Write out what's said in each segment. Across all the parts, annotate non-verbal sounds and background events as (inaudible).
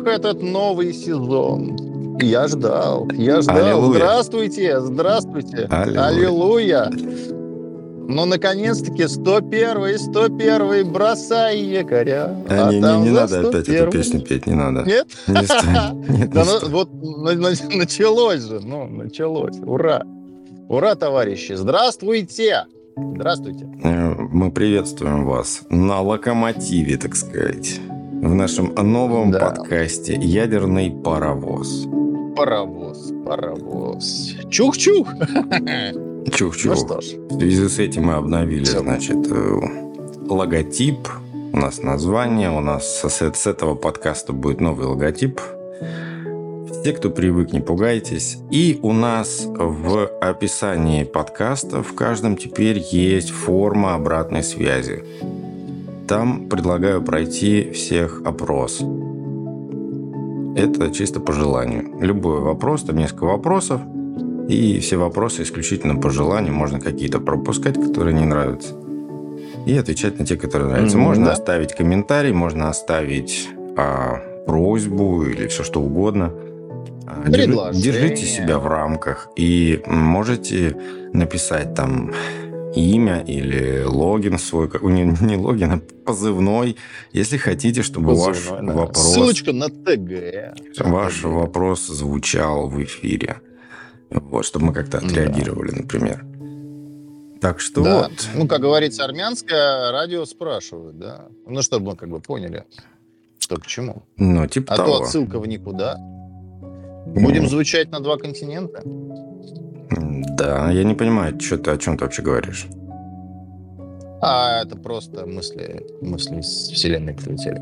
Ох, этот новый сезон. Я ждал, я ждал. Аллилуйя. Здравствуйте, здравствуйте. Аллилуйя. Аллилуйя. Ну, наконец-таки, 101 101 бросай якоря. А, не, не, не надо опять эту 101. песню петь, не надо. Нет? Не стоит. (laughs) Нет, Да не ну, вот на- на- началось же, ну, началось. Ура. Ура, товарищи. Здравствуйте. Здравствуйте. Э, Мы приветствуем вас на локомотиве, так сказать, в нашем новом Да. подкасте «Ядерный паровоз». Паровоз, паровоз. Чух-чух. (laughs) Чух-чух. Ну что ж. В связи с этим мы обновили, Всё. значит, э, логотип, у нас название, у нас с, с этого подкаста будет новый логотип. Все, кто привык, не пугайтесь. И у нас в описании подкаста в каждом теперь есть форма обратной связи. Там предлагаю пройти всех опрос. Это чисто по желанию. Любой вопрос, там несколько вопросов, и все вопросы исключительно по желанию. Можно какие-то пропускать, которые не нравятся. И отвечать на те, которые нравятся. Мгм, можно да. оставить комментарий, можно оставить а, просьбу или все что угодно. А, держи-. Держите себя в рамках и можете написать там имя или логин свой, не, не логин, а позывной, если хотите, чтобы ваш Позывной, да. вопрос Ссылочка на ТГ. ваш вопрос звучал в эфире. Вот, чтобы мы как-то Да. отреагировали, например. Так что Да. вот. Ну, как говорится, армянское радио спрашивают, да. Ну, чтобы мы как бы поняли, что к чему. Ну, типа А того. то отсылка в никуда. Будем звучать на два континента. Да, я не понимаю, что ты, о чем ты вообще говоришь. А это просто мысли, мысли из вселенной прилетели.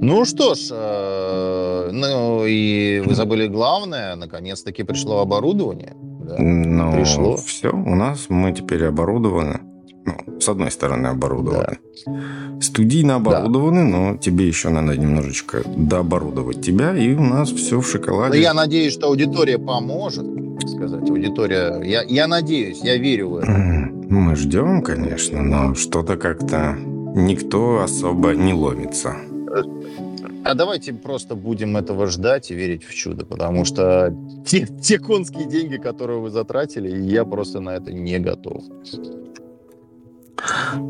Ну что ж, э, ну и вы забыли главное, наконец-таки пришло оборудование. да. Ну, Пришло. все, у нас мы теперь оборудованы. Ну, с одной стороны оборудованы. Студийно оборудованы, но тебе еще надо немножечко дооборудовать тебя, и у нас все в Но шоколаде. я надеюсь, что аудитория поможет, так сказать. Аудитория, я, я надеюсь, я верю в это. Мы ждем, конечно, но что-то как-то никто особо не ломится. А давайте просто будем этого ждать и верить в чудо, потому что те, те конские деньги, которые вы затратили, я просто на это не готов.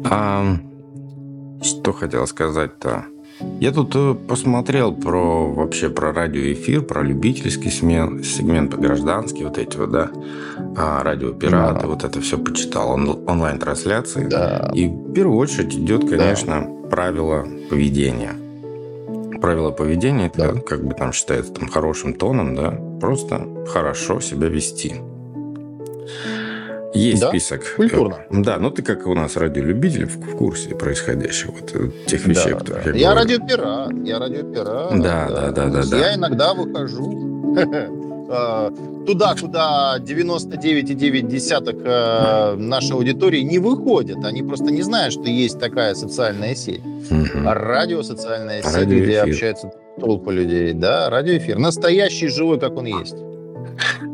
А что хотел сказать-то? Я тут э, посмотрел про вообще про радиоэфир, про любительский смен- сегмент, гражданский, вот эти вот, да, а, радиопираты, Да. вот это все почитал, он- онлайн-трансляции. Да. И в первую очередь идет, конечно, правило поведения. Правило поведения это Да. как бы там считается там хорошим тоном, да, просто хорошо себя вести. Есть Да, список. культурно. Э, Да, ну ты как у нас радиолюбитель в, курсе происходящего, вот, э, тех вещей, Да, которые да. я Я радиопират, я радиопират. Да, да, да, да, да. Я иногда выхожу (laughs) э, туда, куда 99,9 э, нашей аудитории не выходят. Они просто не знают, что есть такая социальная сеть. А радио социальная сеть, Радиоэфир. где общаются толпы людей. Да, радиоэфир. Настоящий, живой, как он есть.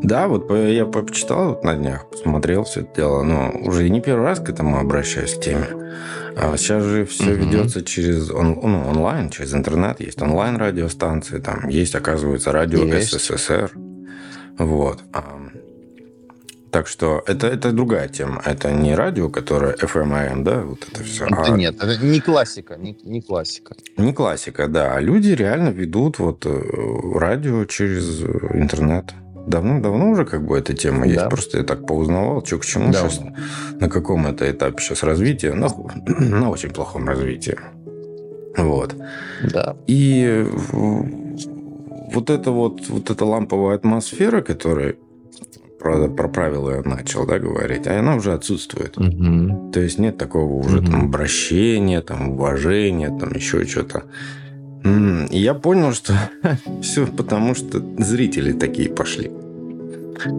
Да, вот я по- почитал вот на днях, посмотрел все это дело, но уже не первый раз к этому обращаюсь к теме. А сейчас же все Мгм. ведется через он- ну, онлайн, через интернет. Есть онлайн-радиостанции, там есть, оказывается, радио Есть. СССР. Вот. А, Так что это, это другая тема. Это не радио, которое FM, AM, да, вот это все. Да нет, это не классика, не, не классика. Не классика, да. А люди реально ведут вот э, радио через интернет. Давно-давно уже как бы эта тема есть. Да. Просто я так поузнавал, что к чему Да. сейчас, на каком это этапе сейчас развития. На, (clears throat) на очень плохом развитии. Вот. Да. И вот эта вот, вот эта ламповая атмосфера, которая про, про правила я начал да, говорить, а она уже отсутствует. То есть нет такого уже там Мгм. обращения, там уважения, там еще что-то. И я понял, что (laughs) все потому, что зрители такие пошли.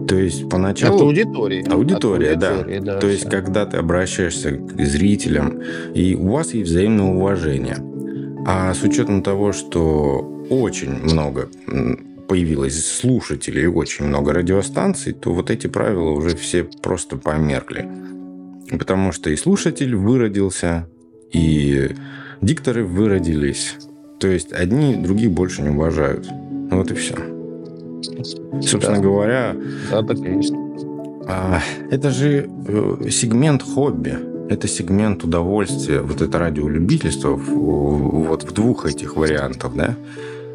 То есть От поначалу... аудитории. Аудитория, От да. аудитории, да. То есть, всё. когда ты обращаешься к зрителям, и у вас есть взаимное уважение. А с учетом того, что очень много появилось слушателей очень много радиостанций, то вот эти правила уже все просто померкли. Потому что и слушатель выродился, и дикторы выродились. То есть одни других больше не уважают. Ну вот и все. Собственно Да. говоря, Да, так есть. а, это же э, сегмент хобби. Это сегмент удовольствия. Вот это радиолюбительство вот в двух этих вариантах, да?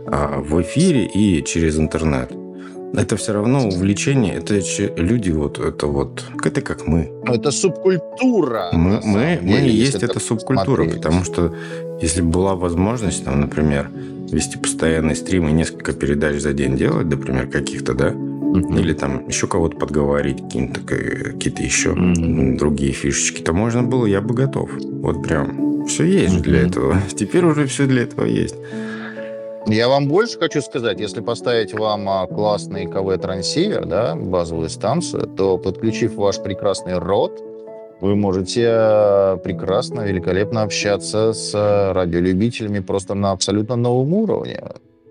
А, В эфире и через интернет. Это все равно увлечение. Это люди вот, это вот, это как мы. Ну, Это субкультура. Мы, мы, мы деле, и есть эта субкультура, посмотреть. потому что если бы была возможность, там, например, вести постоянный стрим и несколько передач за день делать, например, каких-то, да, Мгм. или там еще кого-то подговорить, какие-то, какие-то еще Мгм. другие фишечки, то можно было, я бы готов. Вот прям все есть же для этого. (laughs) Теперь уже все для этого есть. Я вам больше хочу сказать, если поставить вам а, классный КВ-трансивер, да, базовую станцию, то, подключив ваш прекрасный рот, вы можете а, прекрасно, великолепно общаться с а, радиолюбителями просто на абсолютно новом уровне.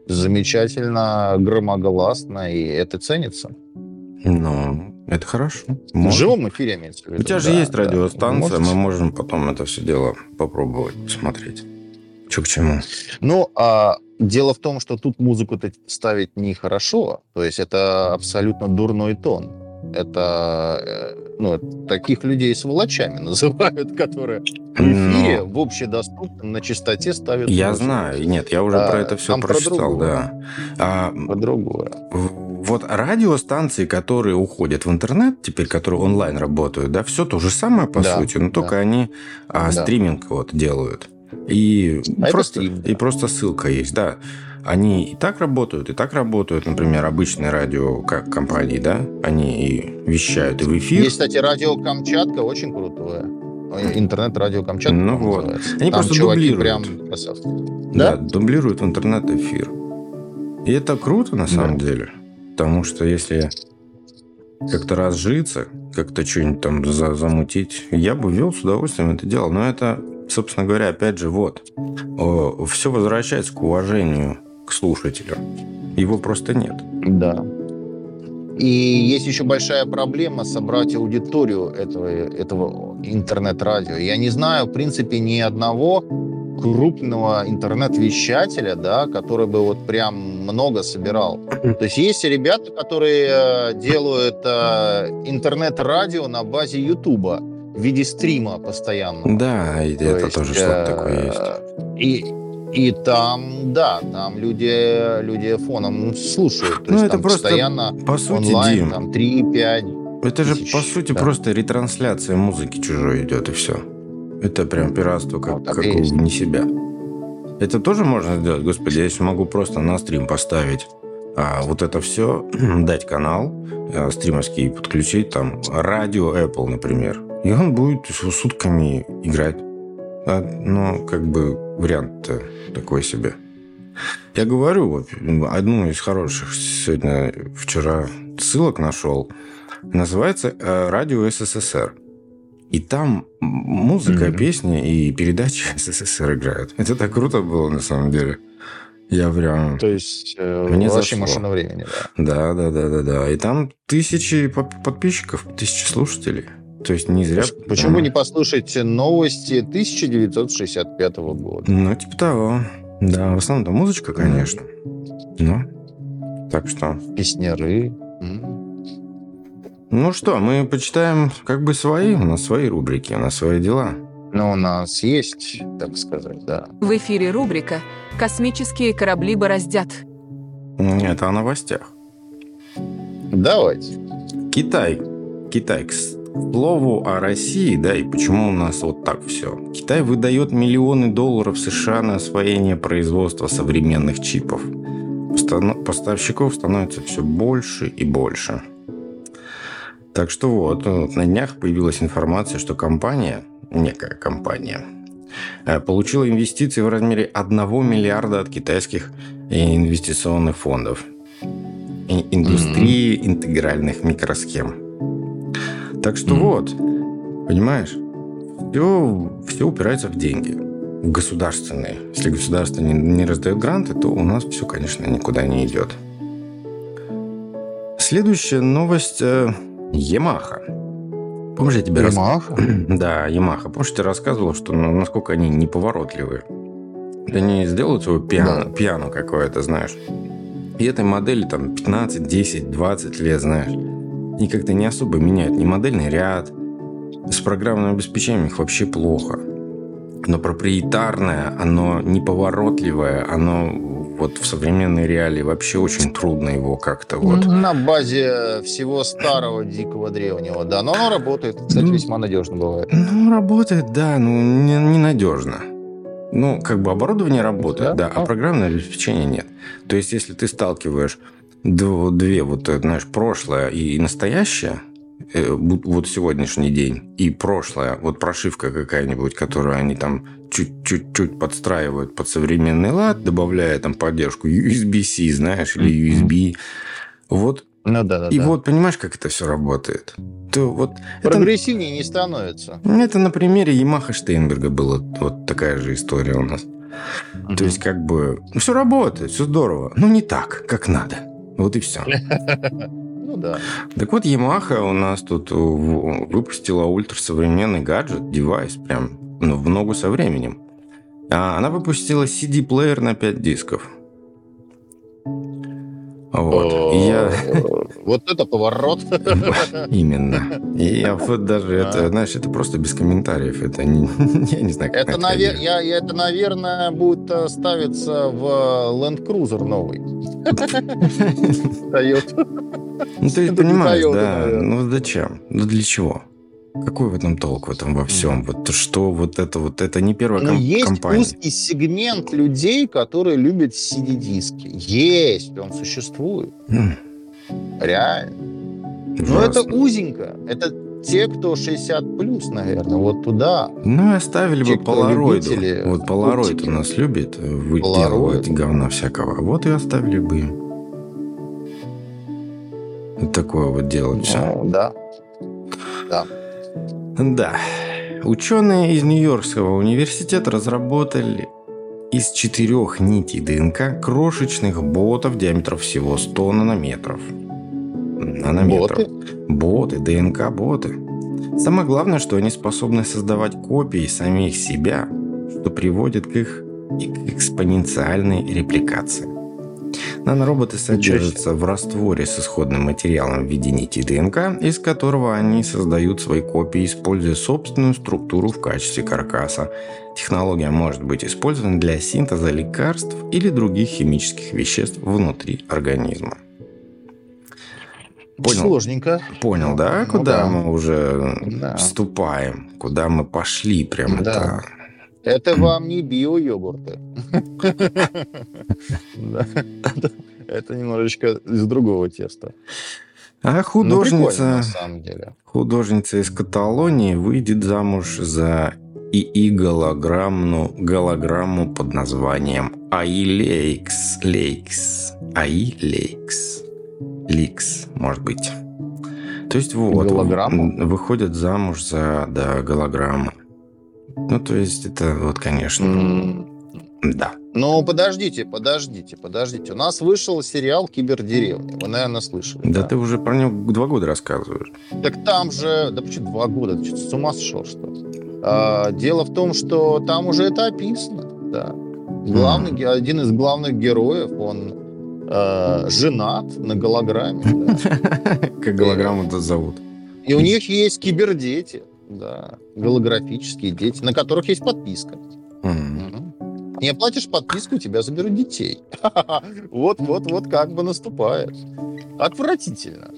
Замечательно, громогласно, и это ценится. Ну, это хорошо. В Можно. живом эфире имеется в виду. У тебя же да, есть да. радиостанция, мы можем потом это все дело попробовать, посмотреть. Че к чему? Ну, а дело в том, что тут музыку-то ставить нехорошо. То есть это абсолютно дурной тон. Это, э, ну, таких людей сволочами (laughs) называют, которые в эфире Но- в общедоступном на частоте ставят Я музыку. знаю, нет, я уже А, про это все про прочитал, другое. да. А, Про другое. вот радиостанции, которые уходят в интернет, теперь, которые онлайн работают, да, все то же самое по Да, сути, но только да. они а, Да. стриминг вот делают. И А просто, и просто ссылка есть, да. Они и так работают, и так работают, например, обычные радио как компании, да, они и вещают и в эфир. Есть, кстати, радио Камчатка, очень крутое. Э, Интернет-радио Камчатка Ну вот. называется. Они Там просто дублируют. прям. Да, Да? дублируют интернет-эфир. И это круто на самом Да. деле. Потому что если как-то разжиться, как-то что-нибудь там за- замутить, я бы вел с удовольствием это дело. Но это, собственно говоря, опять же, вот. Все возвращается к уважению к слушателю. Его просто нет. Да. И есть еще большая проблема собрать аудиторию этого, этого интернет-радио. Я не знаю, в принципе, ни одного крупного интернет-вещателя, да, который бы вот прям много собирал. То есть есть ребята, которые э, делают э, интернет-радио на базе Ютуба в виде стрима постоянно. Да, и То это есть, тоже что-то э, такое есть. И, и там, да, там люди, люди фоном слушают. То Ну, есть это просто постоянно По сути, онлайн, Дим, там 3-5. это же тысяч, по сути да. просто ретрансляция музыки чужой идет, и все. Это прям пиратство, как, Ну, так как и есть. не себя. Это тоже можно сделать, господи, я могу просто на стрим поставить а, вот это все, (clears throat) дать канал а, стримовский, подключить там радио Apple, например, и он будет с- сутками играть. А, ну, как бы вариант такой себе. Я говорю, вот одну из хороших сегодня, вчера ссылок нашел. Называется э, «Радио СССР». И там музыка, Мгм. песни и передачи (laughs) СССР играют. Это так круто было, на самом деле. Я прям... То есть э, Мне вообще зашло. машина времени, да. Да, да, да, да, да. И там тысячи подписчиков, тысячи слушателей. То есть не зря... Поч- Почему не послушать новости 1965 года? Ну, типа того. Да, в основном-то музычка, конечно. Ну, так что... Песняры. Ну что, мы почитаем как бы свои, у нас свои рубрики, у нас свои дела. Ну, у нас есть, так сказать, да. В эфире рубрика «Космические корабли бороздят». Это о новостях. Давайте. Китай. Китай. К слову о России, да, и почему у нас вот так все. Китай выдает миллионы долларов США на освоение производства современных чипов. Поставщиков становится все больше и больше. Так что вот, вот на днях появилась информация, что компания, некая компания, э, получила инвестиции в размере 1 миллиарда от китайских инвестиционных фондов. Индустрии интегральных микросхем. Так что Мгм. вот, понимаешь, все, все упирается в деньги. В государственные. Если государство не, не раздает гранты, то у нас все, конечно, никуда не идет. Следующая новость. э, Ямаха. Помнишь, я тебе? Ямаха? (clears throat) Да, Ямаха. Помнишь, я тебе рассказывал, что ну, насколько они неповоротливые. Они сделают свое пиано, пиано какое-то, знаешь. И этой модели там 15, 10, 20 лет, знаешь. И как-то не особо меняют ни модельный ряд. С программным обеспечением их вообще плохо. Но проприетарное, оно неповоротливое, оно вот в современной реалии вообще очень трудно его как-то вот... На базе всего старого, дикого, древнего, да. Но оно работает, кстати, Ну, весьма надежно бывает. Ну, работает, да, ну, не- ненадежно. Ну, как бы оборудование работает, да, Да? а программное обеспечение нет. То есть, если ты сталкиваешь две, вот, э, знаешь, прошлое и настоящее, э, вот сегодняшний день, и прошлое, вот прошивка какая-нибудь, которую они там чуть-чуть подстраивают под современный лад, добавляя там поддержку USB-C, знаешь, или. USB. Вот, Ну да, да, и да. вот понимаешь, как это все работает? То вот это Прогрессивнее не становится. это на примере Ямаха Штейнберга была вот такая же история у нас. Мгм. То есть, как бы, все работает, все здорово, но не так, как надо. Вот и все. (laughs) Ну да. Так вот, Ямаха у нас тут э, выпустила ультрасовременный гаджет, девайс, прям ну, в ногу со временем. А она выпустила CD-плеер на 5 дисков. Вот. И я... Вот это поворот. (laughs) Именно. И я вот даже это, А. знаешь, это просто без комментариев. Это не, (laughs) я не знаю, как Это, на навер... я, я- это, наверное, будет э, ставиться в Land Cruiser новый. (laughs) Ну, ты Это понимаешь, да. Ну, зачем? Ну, для чего? Какой в этом толк в этом во всем? Вот что вот это вот, это не первая Но ком- есть компания. узкий сегмент людей, которые любят CD-диски. Есть, он существует. Реально. Но ужасно. это узенько. Это те, кто 60 плюс, наверное, вот туда. Ну, и оставили те, бы полароиду. любители Вот полароид оптики. у нас любит э, Полароид. выделывать говна всякого. Вот и оставили бы им. Вот такое вот дело. Все. Ну, да. Да. Да. Ученые из Нью-Йоркского университета разработали из четырех нитей ДНК крошечных ботов диаметром всего 100 нанометров. Нанометров. Боты? Боты, ДНК-боты. Самое главное, что они способны создавать копии самих себя, что приводит к их и к экспоненциальной репликации. Нанороботы содержатся в растворе с исходным материалом в виде нити ДНК, из которого они создают свои копии, используя собственную структуру в качестве каркаса. Технология может быть использована для синтеза лекарств или других химических веществ внутри организма. Понял? Сложненько. Понял, да, Ну куда да. мы уже Да. вступаем, куда мы пошли, прям Да. Это вам не био-йогурты. Да. Это немножечко из другого теста. А Ну, художница, на самом деле. художница из Каталонии выйдет замуж за ИИ голограмму, голограмму под названием AI Lex. Lex. AI Lex. Lex, может быть. То есть вот, Голограмму? выходят замуж за да, голограмму. Ну, то есть это вот, конечно, М, да. Ну, подождите, подождите, подождите. У нас вышел сериал «Кибердеревня». Вы, наверное, слышали. Да ты уже про него два года рассказываешь. Так там же... Да почему два года? Ты что, с ума сошел, что ли? А, дело в том, что там уже это описано. Да. Главный, ге- один из главных героев, он э, женат на голограмме. да. (laughs) Как голограмму-то зовут. И у них есть кибердети. Да, голографические дети, на которых есть подписка. Мгм. Не оплатишь подписку, у тебя заберут детей. (laughs) Вот, вот, вот как бы наступает. Отвратительно.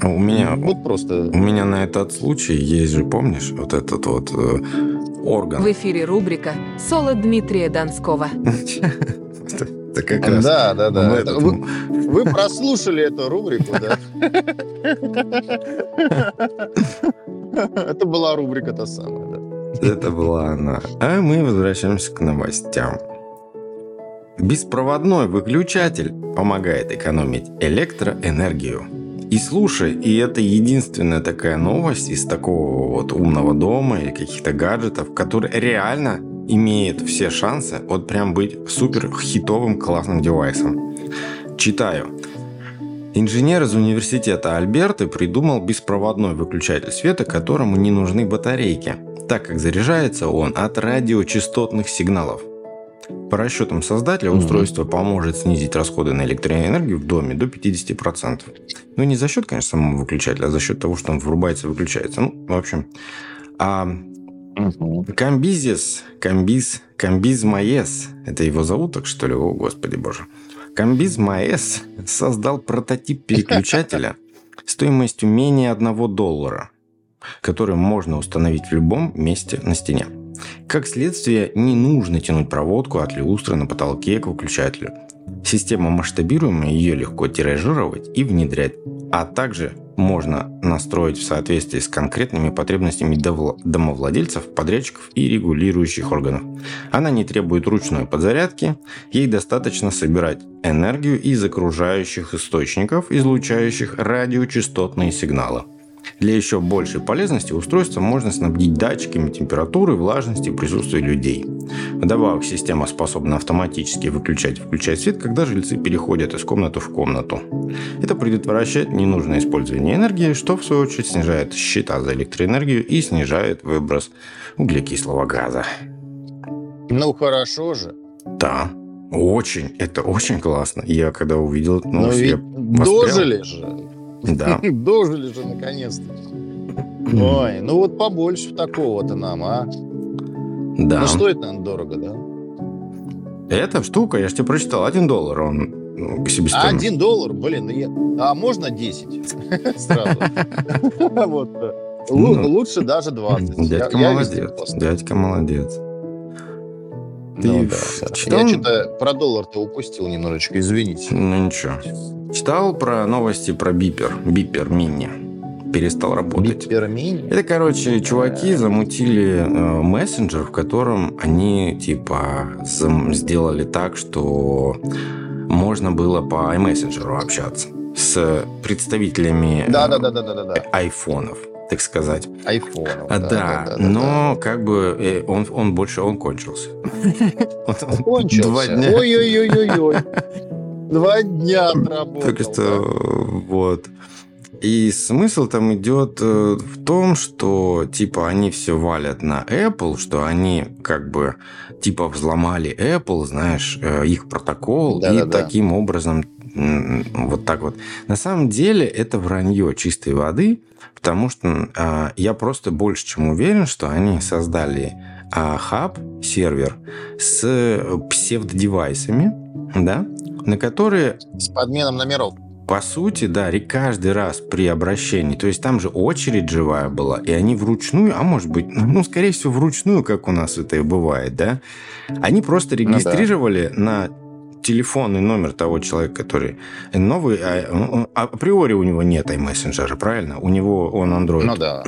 А У меня, Вот просто. у меня на этот случай есть же, помнишь, вот этот вот э, орган. В эфире рубрика «Соло Дмитрия Донского». (laughs) Это как раз. Да, да, да. Это Вы, вы прослушали эту рубрику, да? Это была рубрика та самая, да. Это была она. А мы возвращаемся к новостям. Беспроводной выключатель помогает экономить электроэнергию. И слушай, и это единственная такая новость из такого вот умного дома или каких-то гаджетов, который реально имеет все шансы вот прям быть супер хитовым классным девайсом. Читаю. Инженер из университета Альберты придумал беспроводной выключатель света, которому не нужны батарейки, так как заряжается он от радиочастотных сигналов. По расчетам создателя, устройство поможет снизить расходы на электроэнергию в доме до 50%. Ну, не за счет, конечно, самого выключателя, а за счет того, что он врубается и выключается. Ну, в общем. А Мгм. Камбизис, Камбиз, Камбиз Маес, это его зовут что ли? О, господи боже. Камбиз Маес создал прототип переключателя (laughs) стоимостью менее 1 доллара, который можно установить в любом месте на стене. Как следствие, не нужно тянуть проводку от люстры на потолке к выключателю. Система масштабируемая, ее легко тиражировать и внедрять. А также можно настроить в соответствии с конкретными потребностями домовладельцев, подрядчиков и регулирующих органов. Она не требует ручной подзарядки, ей достаточно собирать энергию из окружающих источников, излучающих радиочастотные сигналы. Для еще большей полезности устройство можно снабдить датчиками температуры, влажности и присутствия людей. Вдобавок, система способна автоматически выключать и включать свет, когда жильцы переходят из комнаты в комнату. Это предотвращает ненужное использование энергии, что в свою очередь снижает счета за электроэнергию и снижает выброс углекислого газа. Ну, хорошо же. Да, очень, это очень классно. Я когда увидел, ну, Ну, я воспрял. дожили же. Да, (laughs) Дожили же наконец-то. Ой, ну вот побольше такого-то нам, а? да. Ну, стоит, наверное, дорого, да? Эта штука, я же тебе прочитал, один доллар он ну, к себестоимости. Один доллар, блин, я- а можно 10 (laughs) сразу? (laughs) Вот. Ну, Лучше даже 20. Дядька молодец. Дядька молодец. Ты Ну да, да. читал? Я что-то про доллар-то упустил немножечко, извините. Ну ничего. Читал про новости про бипер. Бипер мини. Перестал работать. Биппермини? Это, короче, чуваки замутили э, мессенджер, в котором они, типа, сделали так, что можно было по iMessenger общаться с представителями э, Да-да-да-да-да-да. айфонов, так сказать. Айфон. А, да, но как бы э, он, он больше, он кончился. (laughs) Он- он Кончился. Ой-ой-ой-ой-ой. Два дня отработал. Так что вот. И смысл там идет э, в том, что типа они все валят на Apple, что они как бы типа взломали Apple, знаешь, э, их протокол, и Да-да-да. таким образом м, вот так вот. На самом деле это вранье чистой воды, потому что а, я просто больше чем уверен, что они создали а, хаб, сервер с псевдодевайсами, да, на которые С подменом номеров. по сути, да, каждый раз при обращении, то есть там же очередь живая была, и они вручную, а может быть, ну, скорее всего, вручную, как у нас это и бывает, да, они просто да. регистрировали на телефонный номер того человека, который новый, а, он- а априори у него нет iMessenger, правильно? У него он Android. Ну да.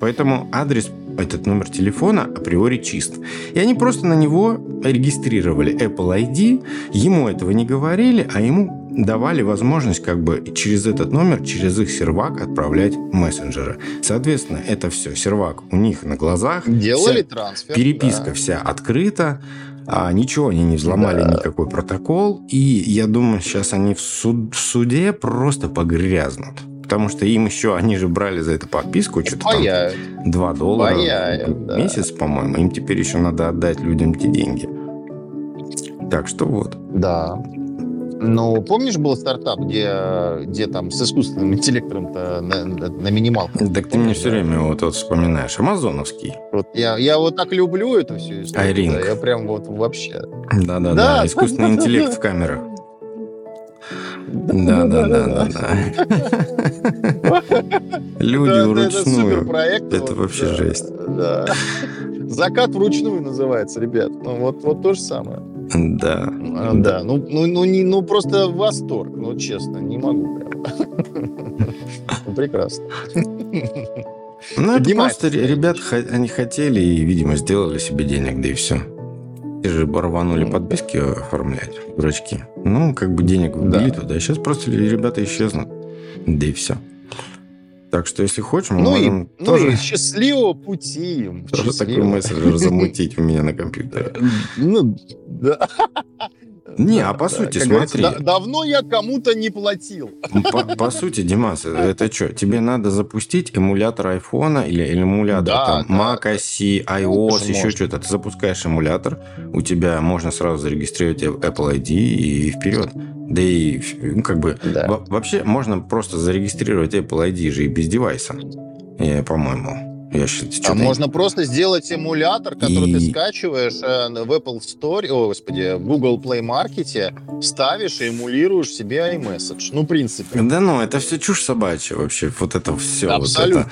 Поэтому адрес, этот номер телефона априори чист. И они просто на него регистрировали Apple ID, ему этого не говорили, а ему давали возможность как бы через этот номер, через их сервак отправлять мессенджеры. Соответственно, это все, сервак у них на глазах. Делали трансфер. переписка да. вся открыта, а ничего они не взломали, Да. никакой протокол. И я думаю, сейчас они в, суд- в суде просто погрязнут. Потому что им еще, они же брали за это подписку, что-то там Паяют. 2 доллара Паяют, в да. месяц, по-моему. Им теперь еще надо отдать людям те деньги. Так что вот. Да. Ну, помнишь, был стартап, где, где там с искусственным интеллектом-то на, на, на минималках? Так ты мне все время вот, вот вспоминаешь. Амазоновский. Вот я, я вот так люблю эту всю историю. Айринг. да, я прям вот вообще. Да-да-да. Да. Искусственный интеллект в камерах. Да-да-да-да. Люди Да, да, Это вручную. суперпроект. Это вообще да, жесть. Да. Закат вручную называется, ребят. Ну, вот то же самое. Да. А, Да, ну, ну, ну, не, ну просто восторг, ну честно, не могу прям. (laughs) Ну, Прекрасно. Ну, это просто ребят, они хотели и, видимо, сделали себе денег, да и все. Те же рванули Ну, подписки оформлять, дурачки. Ну, как бы денег вбили Да. туда. Сейчас просто ребята исчезнут. Да и все. Так что, если хочешь, мы Ну и, можем ну тоже, и счастливого пути им. (laughs) тоже такой счастливого. мессенджер замутить у меня на компьютере. Ну, да. (laughs) Не, а по сути, Как говорится, смотри. «Да- давно я кому-то не платил. По, по сути, Димас, это что? Тебе надо запустить эмулятор айфона или, или эмулятор Да, там, да. Mac OS, iOS, это еще что-то. Ты запускаешь эмулятор, у тебя можно сразу зарегистрировать Apple ID и вперед. Да и, ну, как бы, Да. во- вообще можно просто зарегистрировать Apple ID же и без девайса, э, по-моему. Я считаю, А можно просто сделать эмулятор, который И- ты скачиваешь э, в Apple Store, о, господи, в Google Play Market, ставишь и эмулируешь себе iMessage. Ну, в принципе. Да ну, это все чушь собачья вообще. Вот это все. Абсолютно.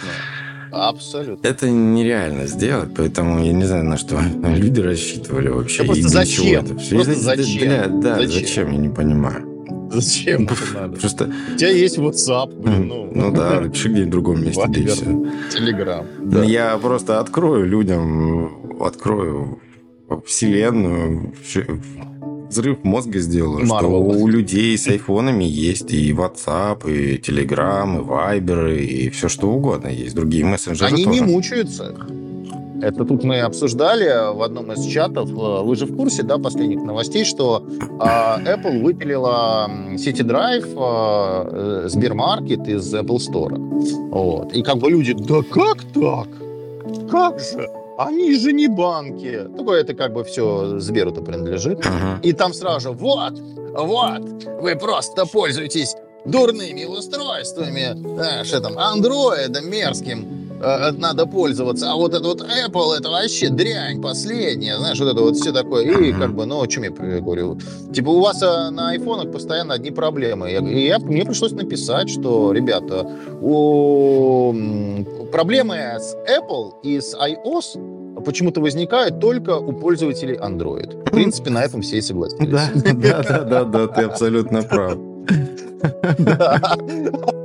Абсолютно. Это нереально сделать, поэтому я не знаю, на что (laughs) люди рассчитывали вообще. Да просто и для зачем? это. Просто Это- зачем? бля, да, Зачем? зачем? я не понимаю. Зачем это надо? Просто, У тебя есть WhatsApp, блин, ну, ну да, пиши где-нибудь в другом месте, да и все. Telegram. Да. Я просто открою людям, открою вселенную, взрыв мозга сделаю, что Marvel. у людей с айфонами есть и WhatsApp, и Telegram, и Viber, и все что угодно есть. Другие мессенджеры Они тоже. не мучаются. Это тут мы обсуждали в одном из чатов. Э, Вы же в курсе, да, последних новостей, что а, Apple выпилила City Drive, а, э, Сбермаркет из Apple Store. Вот. И как бы люди, да как так? Как же? Они же не банки. Такое это как бы все Сберу-то принадлежит. Ага. И там сразу же, вот, вот, вы просто пользуетесь дурными устройствами, знаешь, там, андроидом мерзким э, надо пользоваться, а вот это вот Apple, это вообще дрянь последняя, знаешь, вот это вот все такое. И как бы, ну, о чем я говорю? Типа, у вас э, на айфонах постоянно одни проблемы. Я- И я, мне пришлось написать, что, ребята, у, проблемы с Apple и с iOS почему-то возникают только у пользователей Android. В принципе, на этом все и согласились. Да, (laughs) да, да, да, ты абсолютно прав. (laughs) (laughs)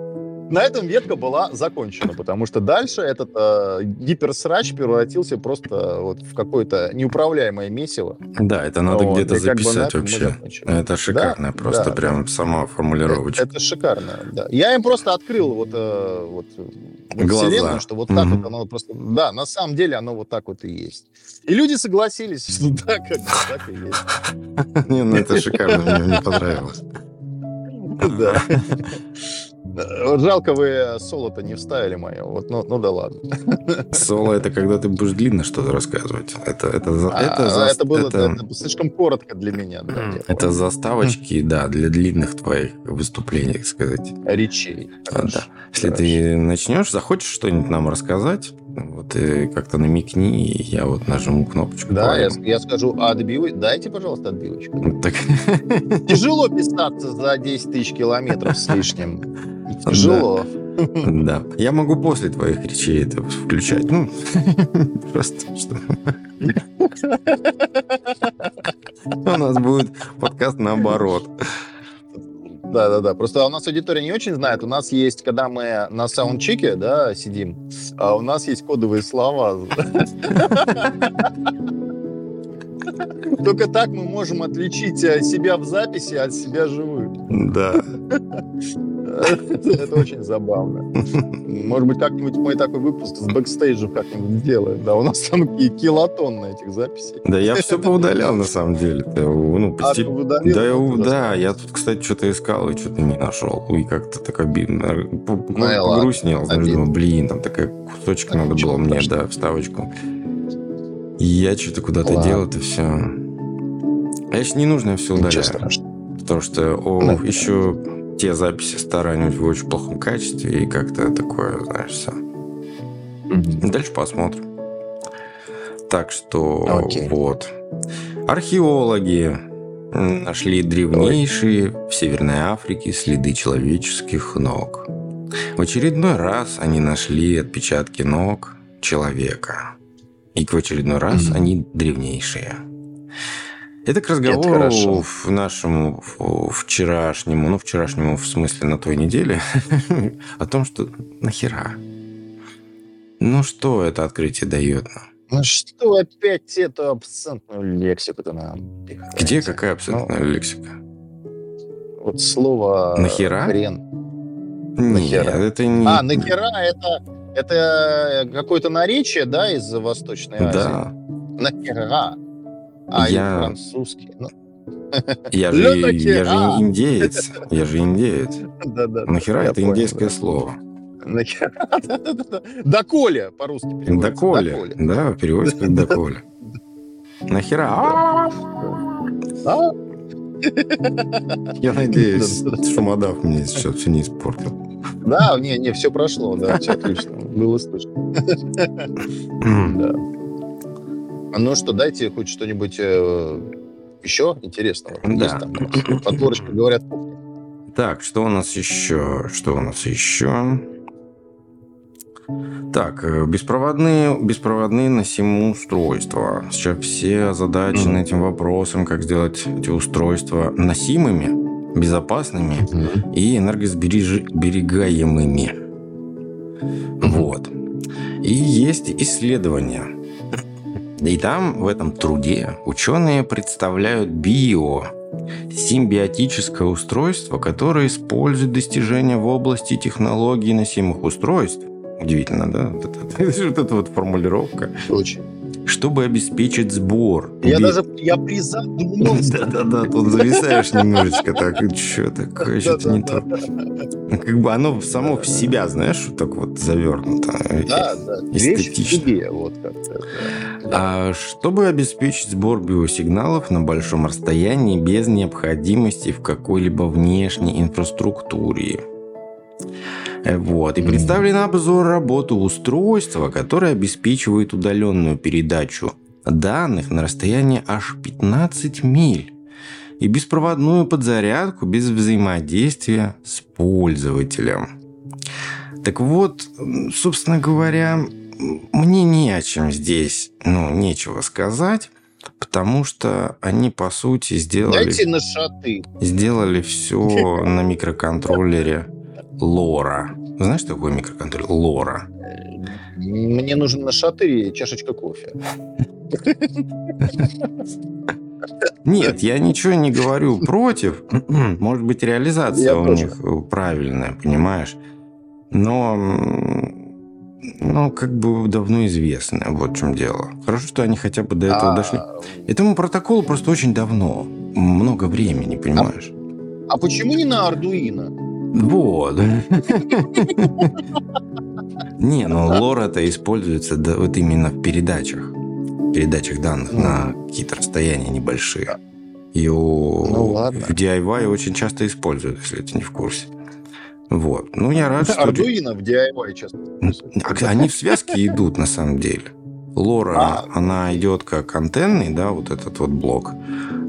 Да. На этом ветка была закончена, потому что дальше этот э, гиперсрач превратился просто вот в какое-то неуправляемое месиво. Да, это надо Вот, где-то и как бы записать вообще. Это шикарная Да, просто да, прям сама формулировочка. Это шикарно, да. Я им просто открыл вот, э, вот, вот Глаза. вселенную, что вот так Мгм. вот оно просто... Да, на самом деле оно вот так вот и есть. И люди согласились, что (laughs) да, как так и есть. (laughs) Не, ну это шикарно, мне понравилось. Да. (laughs) Вот жалко, вы соло-то не вставили мое. Вот, ну, ну да ладно. (laughs) Соло это когда ты будешь длинно что-то рассказывать. Это, это, за- А, это, а за- это было это- это слишком коротко для меня. да, это заставочки, да, для длинных твоих выступлений, так сказать. речей. А, Хорошо. да. Если ты начнешь, захочешь что-нибудь нам рассказать, вот и как-то намекни, и я вот нажму кнопочку. Да, я, я скажу отбивочку. Дайте, пожалуйста, отбивочку. Вот так. (laughs) Тяжело писаться за 10 тысяч километров с лишним. (laughs) Тяжело. Да. Я могу после твоих речей это включать. Ну, (laughs) просто что. У нас будет подкаст наоборот. Да, да, да. Просто у нас аудитория не очень знает. У нас есть, когда мы на саундчеке, да, сидим, а у нас есть кодовые слова. (laughs) (laughs) Только так мы можем отличить э, себя в записи от себя живых. Да. (laughs) Это, очень забавно. Может быть, как-нибудь мы такой выпуск с бэкстейджем как-нибудь сделаем. Да, у нас там ки- килотонны этих записей. Да, я все поудалял на самом деле. Да, Ну, А, почти- удалил? Да, я, тут, кстати, что-то искал и что-то не нашел. И как-то так обидно. Ну думаю, блин, там такая кусочек надо было мне, да, вставочку. И я что-то куда-то Ладно. делал, это все. А еще не нужно все Ничего удаляю. страшного. Потому что о, Ну. еще те записи старые, они в очень плохом качестве, и как-то такое, знаешь, все. Дальше посмотрим. Так что Окей. вот. Археологи нашли древнейшие в Северной Африке следы человеческих ног. В очередной раз они нашли отпечатки ног человека. И в очередной раз Мгм. они древнейшие. Это к разговору хорошо. в нашему вчерашнему, ну, вчерашнему в смысле на той неделе, (laughs) о том, что нахера? Ну, что это открытие дает нам? Ну что опять эту абсентную лексику-то нам? Где какая абсолютная лексика? Вот слово Нахера? хрен. Нет, Нахера. это не... А, нахера это, это какое-то наречие, да, из Восточной Азии? Да. Нахера. А, Я- и французский. Ну, Я (laughs) же, я же индеец. Я же индеец. Да-да. Нахера это индейское слово? (laughs) Доколе по-русски переводится. Доколе. Да, переводится как доколе. (laughs) Нахера? А? Я надеюсь, Шумодав мне сейчас все не испортил. Да, не, не, все прошло, да, все отлично. Было слышно. Да. Ну что, дайте хоть что-нибудь э, еще интересного. Да. Подборочка, говорят, Так, что у нас еще? Что у нас еще? Так, э, беспроводные, беспроводные носимые устройства. Сейчас все озадачены Мгм. этим вопросом, как сделать эти устройства носимыми, безопасными и энергосберегаемыми. Вот. И есть исследования. И там, в этом труде, ученые представляют био, симбиотическое устройство, которое использует достижения в области технологий носимых устройств. Удивительно, да? Вот это, (laughs) вот эта вот формулировка. Очень. Чтобы обеспечить сбор. Я би- даже, я призадумался. (laughs) Да-да-да, тут зависаешь (laughs) немножечко так, что такое, что-то не то. Как бы оно само в себя, знаешь, так вот завернуто. Да, да. Вещь в Эстетично. вот как-то. А чтобы обеспечить сбор биосигналов на большом расстоянии без необходимости в какой-либо внешней инфраструктуре. Э, Вот. И представлен обзор работы устройства, которое обеспечивает удаленную передачу данных на расстоянии аж 15 миль и беспроводную подзарядку без взаимодействия с пользователем. Так вот, собственно говоря, мне не о чем здесь, ну, нечего сказать, потому что они, по сути, сделали, Дайте на шаты. сделали все на микроконтроллере Лора. Знаешь, что такое микроконтроллер? Лора. Мне нужен на шаты и чашечка кофе. Нет, я ничего не говорю против. Может быть, реализация Я у них э, правильная, понимаешь? Но, ну, как бы давно известно, вот в чем дело. Хорошо, что они хотя бы до этого А, дошли. Этому протоколу просто очень давно. Много времени, понимаешь? А почему не на Ардуино? Вот. Не, ну лора-то используется да, вот именно в передачах. Передачах данных на какие-то расстояния небольшие. И у- Ну, ладно. в DIY очень часто используют, если ты не в курсе. Вот. Ну, я рад, что... Ардуино в DIY часто. Они в связке идут, на самом деле. Лора, А. она идет как антенный, да, вот этот вот блок.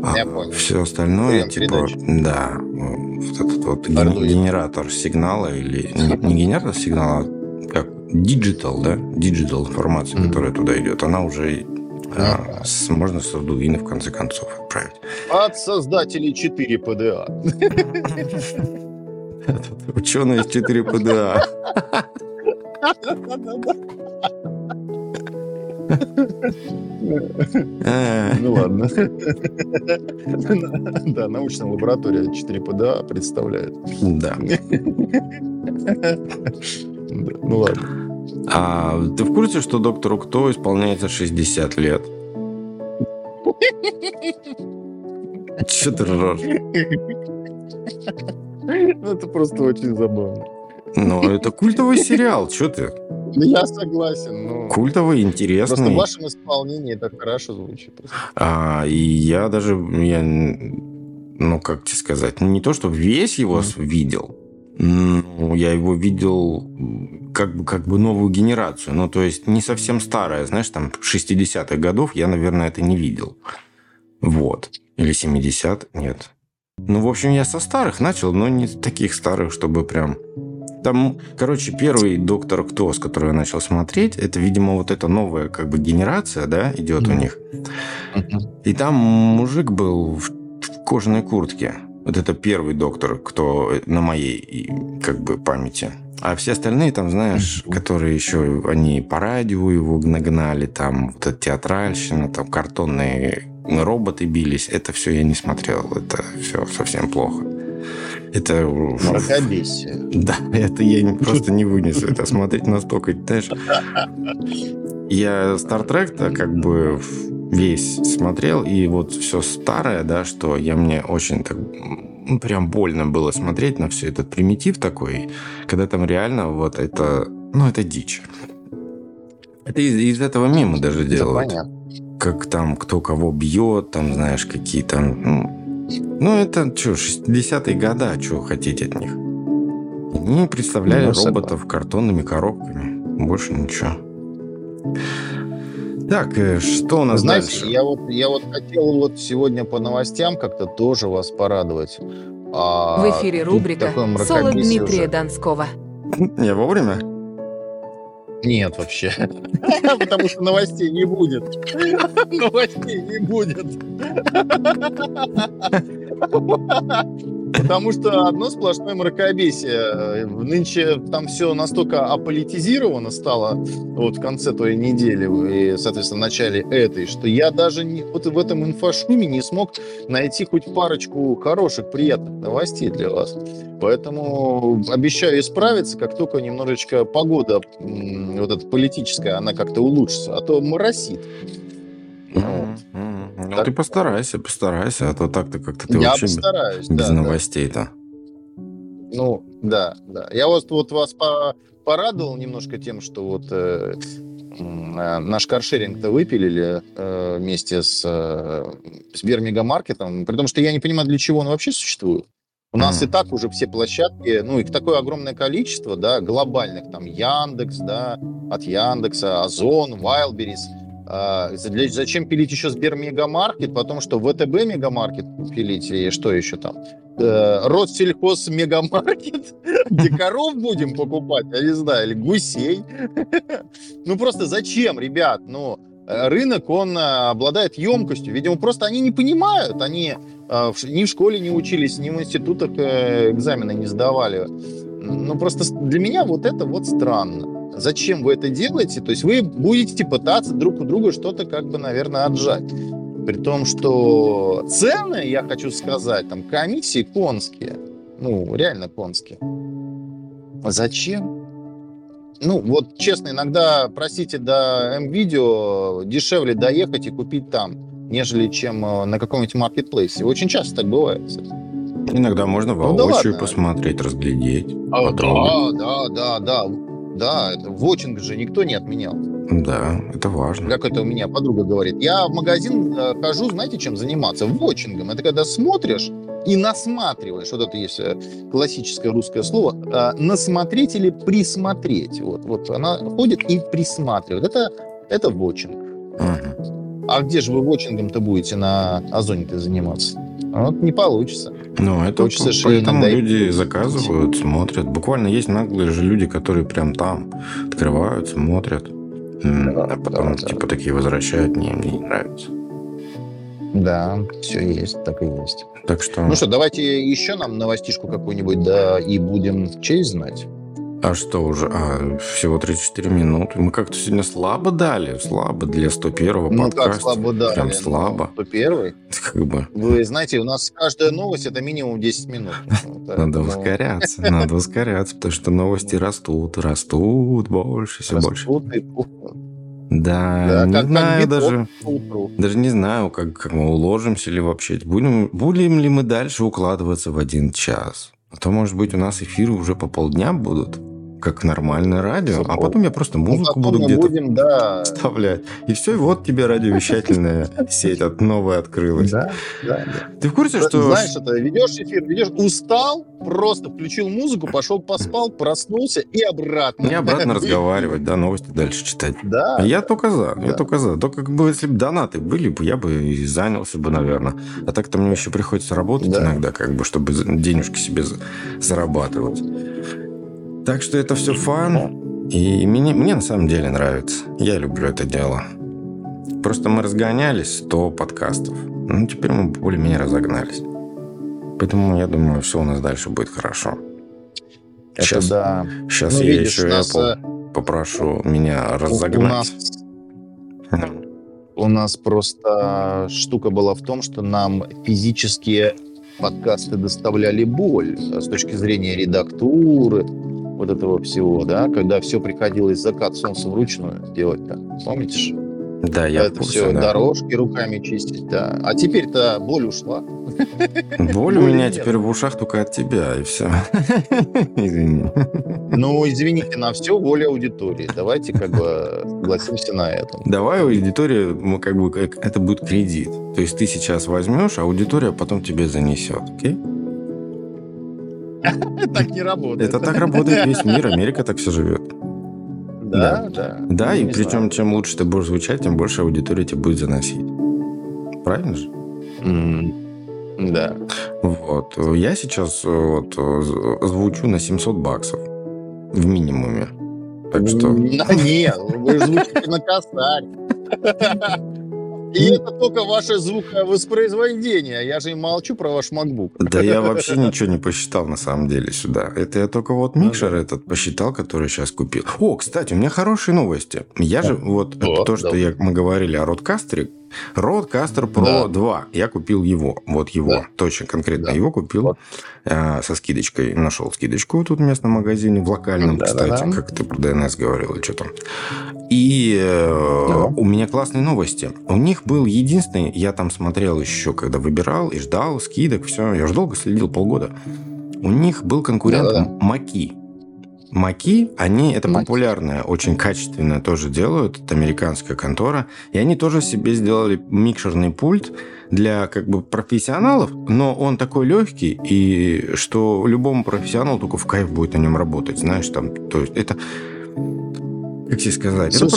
А Я понял. все остальное, Прием типа, передач. да, вот этот вот Ардуино. генератор сигнала, или не, не генератор сигнала, а как digital, да, digital информация, Мгм. которая туда идет, она уже а, Ага. с- можно с Arduino в конце концов отправить. От создателей 4 ПДА. Ученые из 4 ПДА. (laughs) А, Ну ладно. Да, научная лаборатория 4PDA представляет. Да. Ну ладно. А ты в курсе, что доктору Кто исполняется 60 лет? Че ты ржешь? Ну, Это просто очень забавно. Ну, это культовый сериал. Че ты? Ну, (laughs) Я согласен, но... Культовый, Просто в интересный. вашем исполнении это хорошо звучит. А, и я даже, я, ну, как тебе сказать, не то, что весь его с- видел, ну, я его видел как бы, как бы новую генерацию. Ну, то есть не совсем старая, знаешь, там 60-х годов я, наверное, это не видел. Вот. Или 70 нет. Ну, в общем, я со старых начал, но не таких старых, чтобы прям... Там, короче, первый «Доктор Кто», с которого я начал смотреть, это, видимо, вот эта новая как бы генерация, да, идет у них. И там мужик был в, в кожаной куртке. Вот это первый доктор, кто на моей как бы памяти. А все остальные там, знаешь, которые еще, они по радио его нагнали, там вот эта театральщина, там картонные роботы бились. Это все я не смотрел. Это все совсем плохо. Это... Мракобесие. Да, это я просто не вынесу это (laughs) смотреть настолько, знаешь. Я Star Trek-то как бы весь смотрел, и вот все старое, да, что я мне очень так ну, прям больно было смотреть на все этот примитив такой, когда там реально вот это, ну, это дичь. Это из, из этого мема даже делают. Понятно. Как там кто кого бьет, там, знаешь, какие там... Ну, ну это что, 60-е годы, а что хотеть от них? Они представляли ну, роботов картонными коробками. Больше ничего. Так, э, что у нас Знаете, дальше? Я вот, я вот хотел вот сегодня по новостям как-то тоже вас порадовать. А, В эфире рубрика «Соло Дмитрия уже. Донского». Я вовремя? Нет, вообще. (laughs) Потому что новостей не будет. (laughs) Новостей не будет. (laughs) Потому что одно сплошное мракобесие. Нынче там все настолько аполитизировано стало вот в конце той недели и, соответственно, в начале этой, что я даже не, вот в этом инфошуме не смог найти хоть парочку хороших, приятных новостей для вас. Поэтому обещаю исправиться, как только немножечко погода вот эта политическая, она как-то улучшится, а то моросит. Вот. Ну, так... ты постарайся, постарайся, а то так-то как-то ты я вообще постараюсь, без да, новостей-то. Ну, да, да. Я вот, вот вас по порадовал немножко тем, что вот э, э, наш каршеринг-то выпилили э, вместе с э, Сбермегамаркетом, при том, что я не понимаю, для чего он вообще существует. У нас mm. и так уже все площадки, ну, их такое огромное количество, да, глобальных, там, Яндекс, да, от Яндекса, Озон, Wildberries – а, зачем пилить еще Сбермегамаркет, потому что ВТБ Мегамаркет пилить и что еще там? Э, Россельхоз Мегамаркет, (laughs) где коров будем покупать, я не знаю, или гусей. (laughs) Ну просто зачем, ребят? Ну, э, рынок, он э, обладает емкостью. Видимо, просто они не понимают. Они ни в школе не учились, ни в институтах экзамены не сдавали. Ну, просто для меня вот это вот странно зачем вы это делаете? То есть вы будете пытаться друг у друга что-то как бы, наверное, отжать. При том, что цены, я хочу сказать, там комиссии конские. Ну, реально конские. Зачем? Ну, вот честно, иногда, простите, до М-видео дешевле доехать и купить там, нежели чем э, на каком-нибудь маркетплейсе. Очень часто так бывает. Иногда можно воочию ну, да посмотреть, разглядеть. А, да, да, да, да. Да, это вотчинг же никто не отменял. Да, это важно. Как это у меня подруга говорит. Я в магазин э, хожу, знаете, чем заниматься? Вотчингом. Это когда смотришь и насматриваешь. Вот это есть э, классическое русское слово. Э, насмотреть или присмотреть. Вот, вот она ходит и присматривает. Это, это вотчинг. Угу. А где же вы вотчингом-то будете на Озоне-то заниматься? Вот не получится. Ну, это Хочется по- поэтому люди заказывают, смотрят. Буквально есть наглые же люди, которые прям там открывают, смотрят. Да, а потом да, типа да. такие возвращают, не, мне не нравится. Да, все есть, так и есть. Так что... Ну что, давайте еще нам новостишку какую-нибудь, да, и будем честь знать. А что уже? А, всего 34 минуты. Мы как-то сегодня слабо дали. Слабо для 101-го ну, подкаста. как слабо дали? Прям слабо. 101 Как бы. Вы знаете, у нас каждая новость – это минимум 10 минут. Надо ускоряться. Надо ускоряться, потому что новости растут, растут больше, все больше. Да, да, не как, знаю как даже, даже не знаю, как, как мы уложимся или вообще. Будем, будем ли мы дальше укладываться в один час? А то, может быть, у нас эфиры уже по полдня будут как нормальное радио, а потом я просто ну, музыку ну, буду где-то будем, да. вставлять. И все, и вот тебе радиовещательная (laughs) сеть от новая открылась. Да, да. Ты в курсе, что... Знаешь, это ведешь эфир, ведешь, устал, просто включил музыку, пошел поспал, (laughs) проснулся и обратно. И обратно (laughs) разговаривать, да, новости дальше читать. Да. Я только за, я только за. Только как бы, если бы донаты были бы, я бы и занялся бы, наверное. А так-то мне еще приходится работать иногда, как бы, чтобы денежки себе зарабатывать. Так что это все фан, и мне, мне на самом деле нравится. Я люблю это дело. Просто мы разгонялись 100 подкастов. Ну, теперь мы более-менее разогнались. Поэтому я думаю, все у нас дальше будет хорошо. Это сейчас, да. Сейчас ну, я видишь, еще нас, Apple э, попрошу меня разогнать. У нас, у нас просто штука была в том, что нам физические подкасты доставляли боль с точки зрения редактуры, вот этого всего, да, когда все приходилось закат солнца вручную делать-то. Помните? Да, я это курсе, все да. дорожки руками чистить, да. А теперь-то боль ушла. Боль у Боли меня теперь в ушах только от тебя, и все. (laughs) Извини. Ну, извините, на все воля аудитории. Давайте как бы согласимся на этом. Давай аудитория, мы как бы это будет кредит. То есть ты сейчас возьмешь, а аудитория потом тебе занесет. Окей? (laughs) Так не работает. Это так работает весь мир, Америка так все живет. Да, да. Да, и Не причем, чем лучше ты будешь звучать, тем больше аудитория тебе будет заносить. Правильно же? Да. Вот. Я сейчас э, вот э, звучу на 700 баксов в минимуме. Так что... Да нет, вы звучите на косарь. (laughs) И это только ваше звуковоспроизведение. Я же и молчу про ваш MacBook. Да я (laughs) вообще ничего не посчитал на самом деле сюда. Это я только вот Ну микшер этот посчитал, который сейчас купил. О, кстати, у меня хорошие новости. Я же вот то, что мы говорили о Родкастере. Родкастер Pro Да. 2. Я купил его. Вот его. Да. Точно конкретно Да. его купил Вот. э, со скидочкой. Нашел скидочку тут в местном магазине, в локальном, Да-да-да. кстати, как ты про DNS говорил, и что там. И э, Да. у меня классные новости. У них был единственный, я там смотрел еще, когда выбирал и ждал скидок, все. Я же долго следил, полгода. У них был конкурент Да-да-да. Маки. Маки, они это Маки. популярное, очень качественное тоже делают. Это американская контора. И они тоже себе сделали микшерный пульт для как бы профессионалов, но он такой легкий, и что любому профессионалу только в кайф будет на нем работать. Знаешь, там, то есть это... Как тебе сказать? С Это.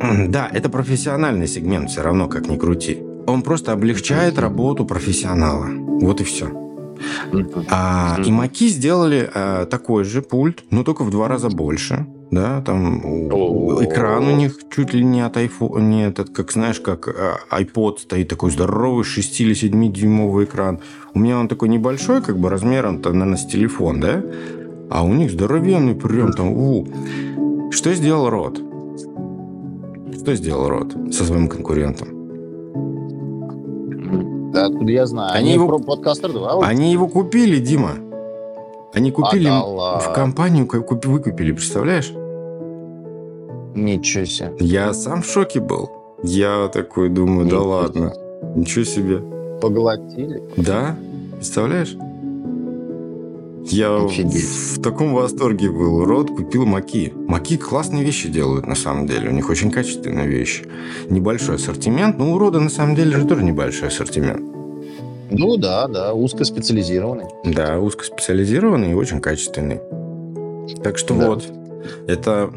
М, Да, это профессиональный сегмент, все равно, как ни крути. Он просто облегчает работу профессионала. Вот и все. А, и Маки сделали а, такой же пульт, но только в два раза больше. Да, там у- О. экран у них чуть ли не от iPhone, не этот, как знаешь, как а, iPod стоит такой здоровый 6 или 7 дюймовый экран. У меня он такой небольшой, как бы размером-то, наверное, с телефон, да? А у них здоровенный прям там. у. Что сделал Рот? Что сделал Рот со своим конкурентом? Да, откуда я знаю. Они Они, его- про подкастер 2. вот. Они его купили, Дима. Они купили А, да в компанию, куп- выкупили, представляешь? Ничего себе. Я сам в шоке был. Я такой думаю, да Ничего ладно. Ничего себе. Поглотили. Да? Представляешь? Я Офигеть. в таком восторге был. Рот купил Маки. Маки классные вещи делают, на самом деле. У них очень качественные вещи. Небольшой ассортимент. Но у Рода, на самом деле, же тоже небольшой ассортимент. Ну да, да, узкоспециализированный. Да, узкоспециализированный и очень качественный. Так что Да. вот. Это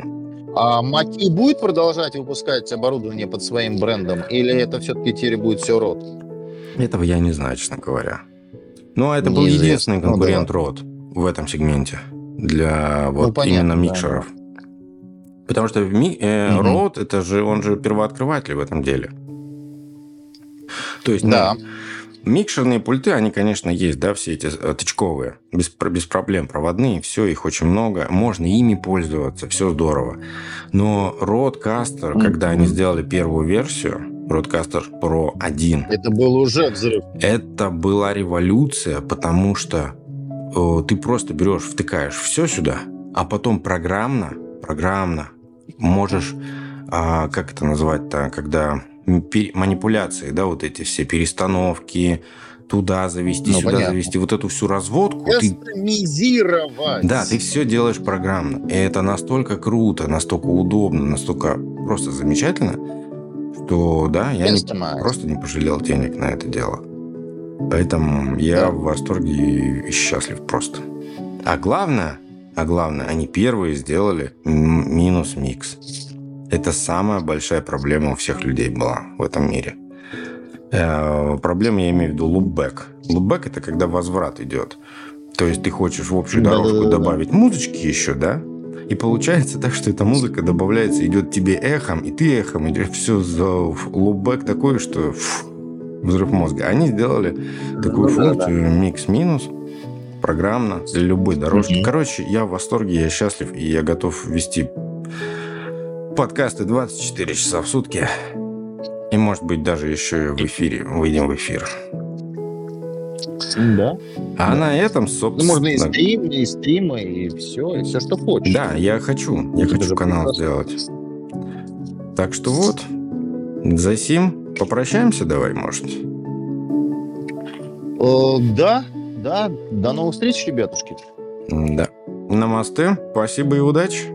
А Маки будет продолжать выпускать оборудование под своим брендом? Или это все-таки теперь будет все рот? Этого я не знаю, честно говоря. Ну, а это был Неизвестно. единственный Ну, конкурент да. Рот в этом сегменте для вот понятно, именно да. микшеров. Потому что ми- э, Мгм. Рот, это же, он же первооткрыватель в этом деле. То есть, Да. ну, микшерные пульты, они, конечно, есть, да, все эти э, тычковые, без, без проблем, проводные, все, их очень много, можно ими пользоваться, все здорово. Но Rodecaster, когда они сделали первую версию, Rodecaster Pro 1, Это был уже взрыв. это была революция, потому что ты просто берешь, втыкаешь все сюда, а потом программно, программно можешь, а, как это назвать-то, когда манипуляции, да, вот эти все перестановки, туда завести, Ну, сюда понятно. завести, вот эту всю разводку, ты Кастомизировать. да, ты все делаешь программно. И это настолько круто, настолько удобно, настолько просто замечательно, что да, я не, просто не пожалел денег на это дело. Поэтому я Да. в восторге и, счастлив просто. А главное, а главное, они первые сделали минус микс. Это самая большая проблема у всех людей была в этом мире. Э, проблема, я имею в виду лупбэк. Лупбэк это когда возврат идет. То есть ты хочешь в общую дорожку Да-да-да-да. добавить музычки еще, да? И получается так, что эта музыка добавляется, идет тебе эхом, и ты эхом идешь. Все за лупбэк такой, что фу, взрыв мозга. Они сделали такую Ну да, функцию микс-минус программно для любой дорожки. Мгм. Короче, я в восторге, я счастлив, и я готов вести подкасты 24 часа в сутки. И, может быть, даже еще и в эфире. Выйдем в эфир. Да. А Да. на этом, Ну, собственно... можно и стрим, и стримы, и все, и все, что хочешь. Да, я хочу. Я хочу канал прекрасно. сделать. Так что вот, за сим попрощаемся давай, может. Э, да, да. До новых встреч, ребятушки. Да. Намасте, спасибо и удачи.